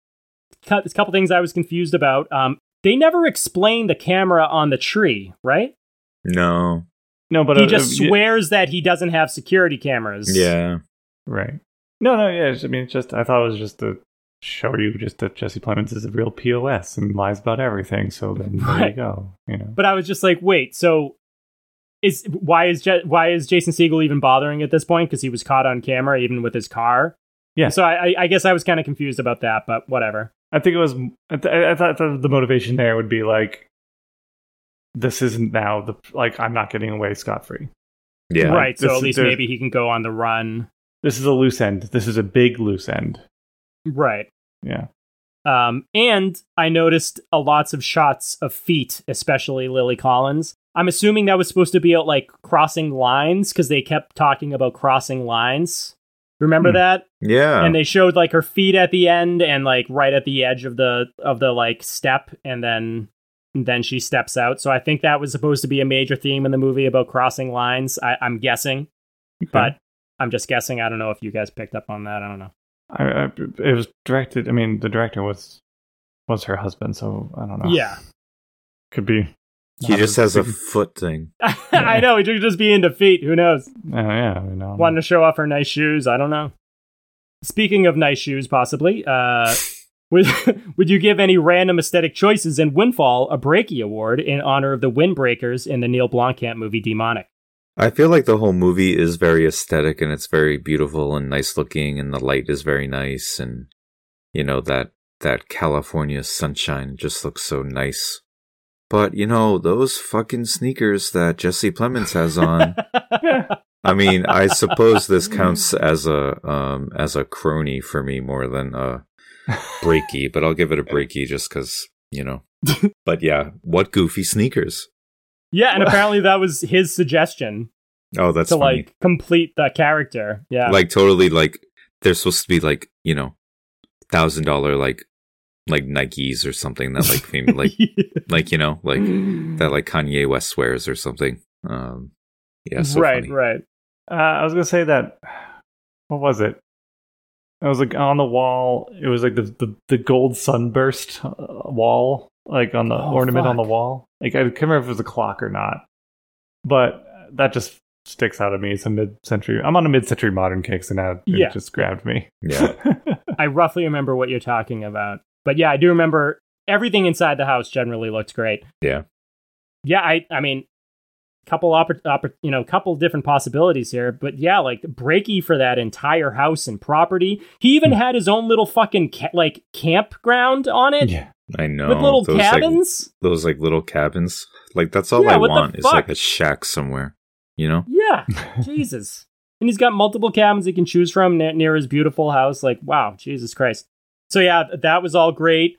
a couple things i was confused about um, they never explained the camera on the tree right No. no, but he uh, just uh, yeah, swears that he doesn't have security cameras Yeah. right. No, no, yeah. I mean, it's just I thought it was just to show you just that Jesse Plemons is a real pos and lies about everything. So then there you go. You know. but i was just like wait so is why is Je- why is jason segel even bothering at this point because he was caught on camera even with his car Yeah. so i i, I guess i was kind of confused about that but whatever I think it was. I, th- I thought the the motivation there would be like, this isn't now the like I'm not getting away scot free. Yeah. right so at least maybe he can go on the run This is a loose end. This is a big loose end. right Yeah. Um, and I noticed a lots of shots of feet, especially Lily Collins. I'm assuming that was supposed to be about, like crossing lines because they kept talking about crossing lines. Remember Hmm. that? Yeah. And they showed like her feet at the end and like right at the edge of the of the like step, and then and then she steps out. So I think that was supposed to be a major theme in the movie about crossing lines. I, I'm guessing, but I'm just guessing. I don't know if you guys picked up on that. I don't know. I, I, it was directed. I mean, the director was was her husband, so I don't know. Yeah, could be. He just has a foot thing. I know. He could just be into feet. Who knows? Oh yeah, I know. wanting to show off her nice shoes. I don't know. Speaking of nice shoes, possibly, uh, would would you give any random aesthetic choices in Windfall a Breaky Award in honor of the Windbreakers in the Neil Blomkamp movie Demonic? I feel like the whole movie is very aesthetic and it's very beautiful and nice looking and the light is very nice and you know that that California sunshine just looks so nice. But you know, those fucking sneakers that Jesse Plemons has on. I mean, I suppose this counts as a um as a crony for me more than a breaky, but I'll give it a breaky just cuz, you know. but yeah, what goofy sneakers. yeah, and apparently that was his suggestion Oh, that's to funny. like complete the character. Yeah, like totally like they're supposed to be like you know thousand dollar like like Nikes or something that like fam- like like you know like that like Kanye West wears or something. Um, yeah, so right, funny. right. Uh, I was gonna say that. What was it? I was like on the wall. It was like the the, the gold sunburst uh, wall, like on the Oh, ornament on the wall. Like I can't remember if it was a clock or not, but that just sticks out of me. It's a mid-century. I'm on a mid-century modern kick, so now it Yeah. just grabbed me. Yeah. I roughly remember what you're talking about. But yeah, I do remember everything inside the house generally looked great. Yeah. Yeah, I I mean couple oppor- oppor- you know, couple different possibilities here, but yeah, like breaky for that entire house and property. He even Hmm. had his own little fucking ca- like campground on it yeah, I know with little those, like, cabins. those like little cabins. Like that's all Yeah, I want is like a shack somewhere. You know? yeah. Jesus. And he's got multiple cabins he can choose from ne- near his beautiful house. Like, wow, Jesus Christ. So yeah, that was all great.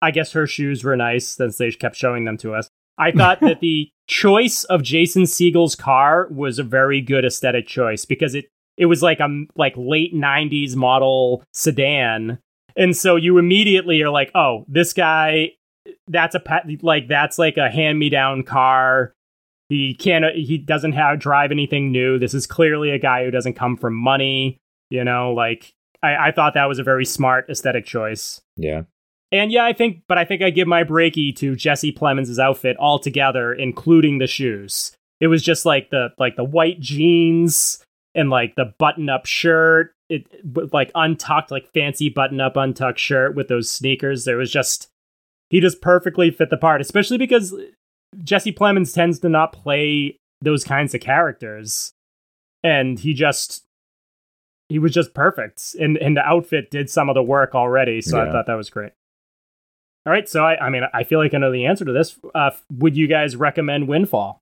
I guess her shoes were nice since they kept showing them to us. I thought that the choice of Jason Segel's car was a very good aesthetic choice because it it was like a like late 90s model sedan. And so you immediately are like, "Oh, this guy that's a like that's like a hand me down car. He can't. He doesn't have drive anything new. This is clearly a guy who doesn't come from money. You know, like I, I thought that was a very smart aesthetic choice. Yeah. And yeah, I think, but I think I give my breaky to Jesse Plemons' outfit altogether, including the shoes. It was just like the like the white jeans and like the button up shirt, it with, like untucked, like fancy button up untucked shirt with those sneakers. There was just he just perfectly fit the part, especially because Jesse Plemons tends to not play those kinds of characters, and he just he was just perfect, and and the outfit did some of the work already. So I thought that was great. All right, so I, I mean, I feel like I know the answer to this. Uh, would you guys recommend Windfall?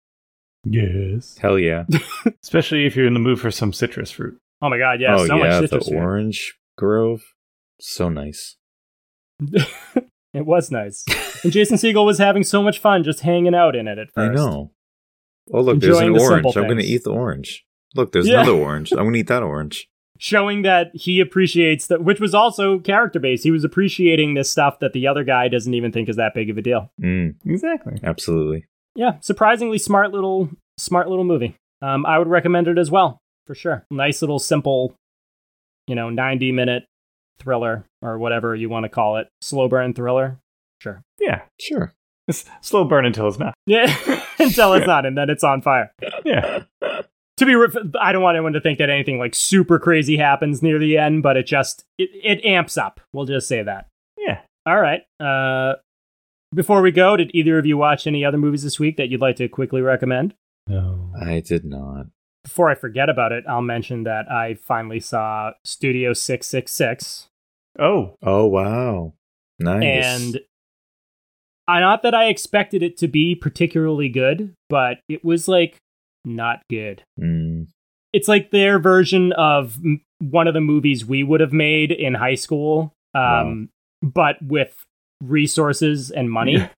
Yes. Hell yeah. Especially if you're in the mood for some citrus fruit. Oh my god, yeah, oh so yeah, much the citrus. fruit. orange grove. So nice. It was nice, and Jason Segel was having so much fun just hanging out in it at first. I know. Oh look, there's an the orange. I'm gonna eat the orange. Look, there's Yeah. another orange. I'm gonna eat that orange. Showing that he appreciates that, which was also character based. He was appreciating this stuff that the other guy doesn't even think is that big of a deal. Mm, Exactly. absolutely. Yeah, surprisingly smart little, smart little movie. Um, I would recommend it as well for sure. Nice little simple, you know, ninety minute thriller or whatever you want to call it, slow burn thriller. Sure. Yeah. Sure. It's slow burn until it's not. Yeah, until it's not, and then it's on fire. Yeah. To be re- i don't want anyone to think that anything like super crazy happens near the end but it just it, it amps up we'll just say that Yeah. all right uh before we go did either of you watch any other movies this week that you'd like to quickly recommend No. I did not. before i forget about it i'll mention that i finally saw studio 666 Oh. Oh wow. Nice. and I not that I expected it to be particularly good, but it was like not good. Mm, it's like their version of m- one of the movies we would have made in high school um but with resources and money.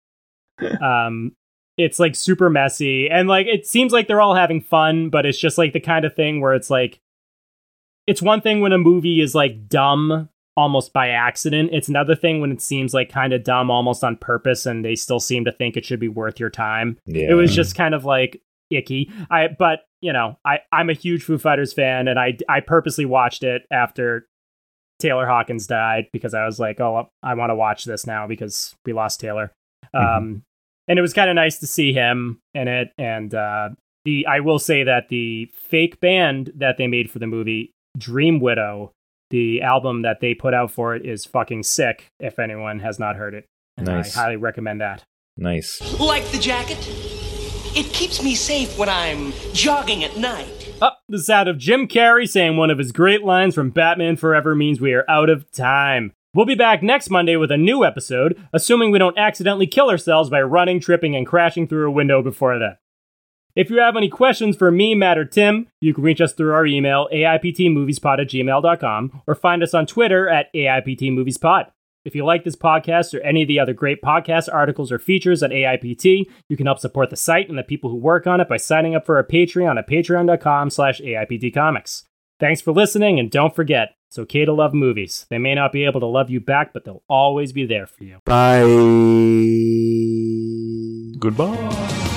Um it's like super messy and like it seems like they're all having fun but it's just like the kind of thing where it's like it's one thing when a movie is like dumb almost by accident. It's another thing when it seems like kind of dumb almost on purpose and they still seem to think it should be worth your time. Yeah. it was just kind of like icky. I but you know, I I'm a huge Foo Fighters fan and I I purposely watched it after Taylor Hawkins died because I was like, "Oh, I want to watch this now because we lost Taylor." Um and it was kind of nice to see him in it and uh the I will say that the fake band that they made for the movie Dream Widow, the album that they put out for it is fucking sick if anyone has not heard it. And Nice. I highly recommend that. nice. Like the jacket? It keeps me safe when I'm jogging at night. Up the sound of Jim Carrey saying one of his great lines from Batman Forever means we are out of time. We'll be back next Monday with a new episode, assuming we don't accidentally kill ourselves by running, tripping, and crashing through a window before then. If you have any questions for me, Matt, or Tim, you can reach us through our email, AIPTmoviespod at gmail.com, or find us on Twitter at AIPTmoviespod. If you like this podcast or any of the other great podcast articles or features on AIPT, you can help support the site and the people who work on it by signing up for our Patreon at patreon.com slash AIPTcomics. Thanks for listening, and don't forget, it's okay to love movies. They may not be able to love you back, but they'll always be there for you. Bye. Goodbye.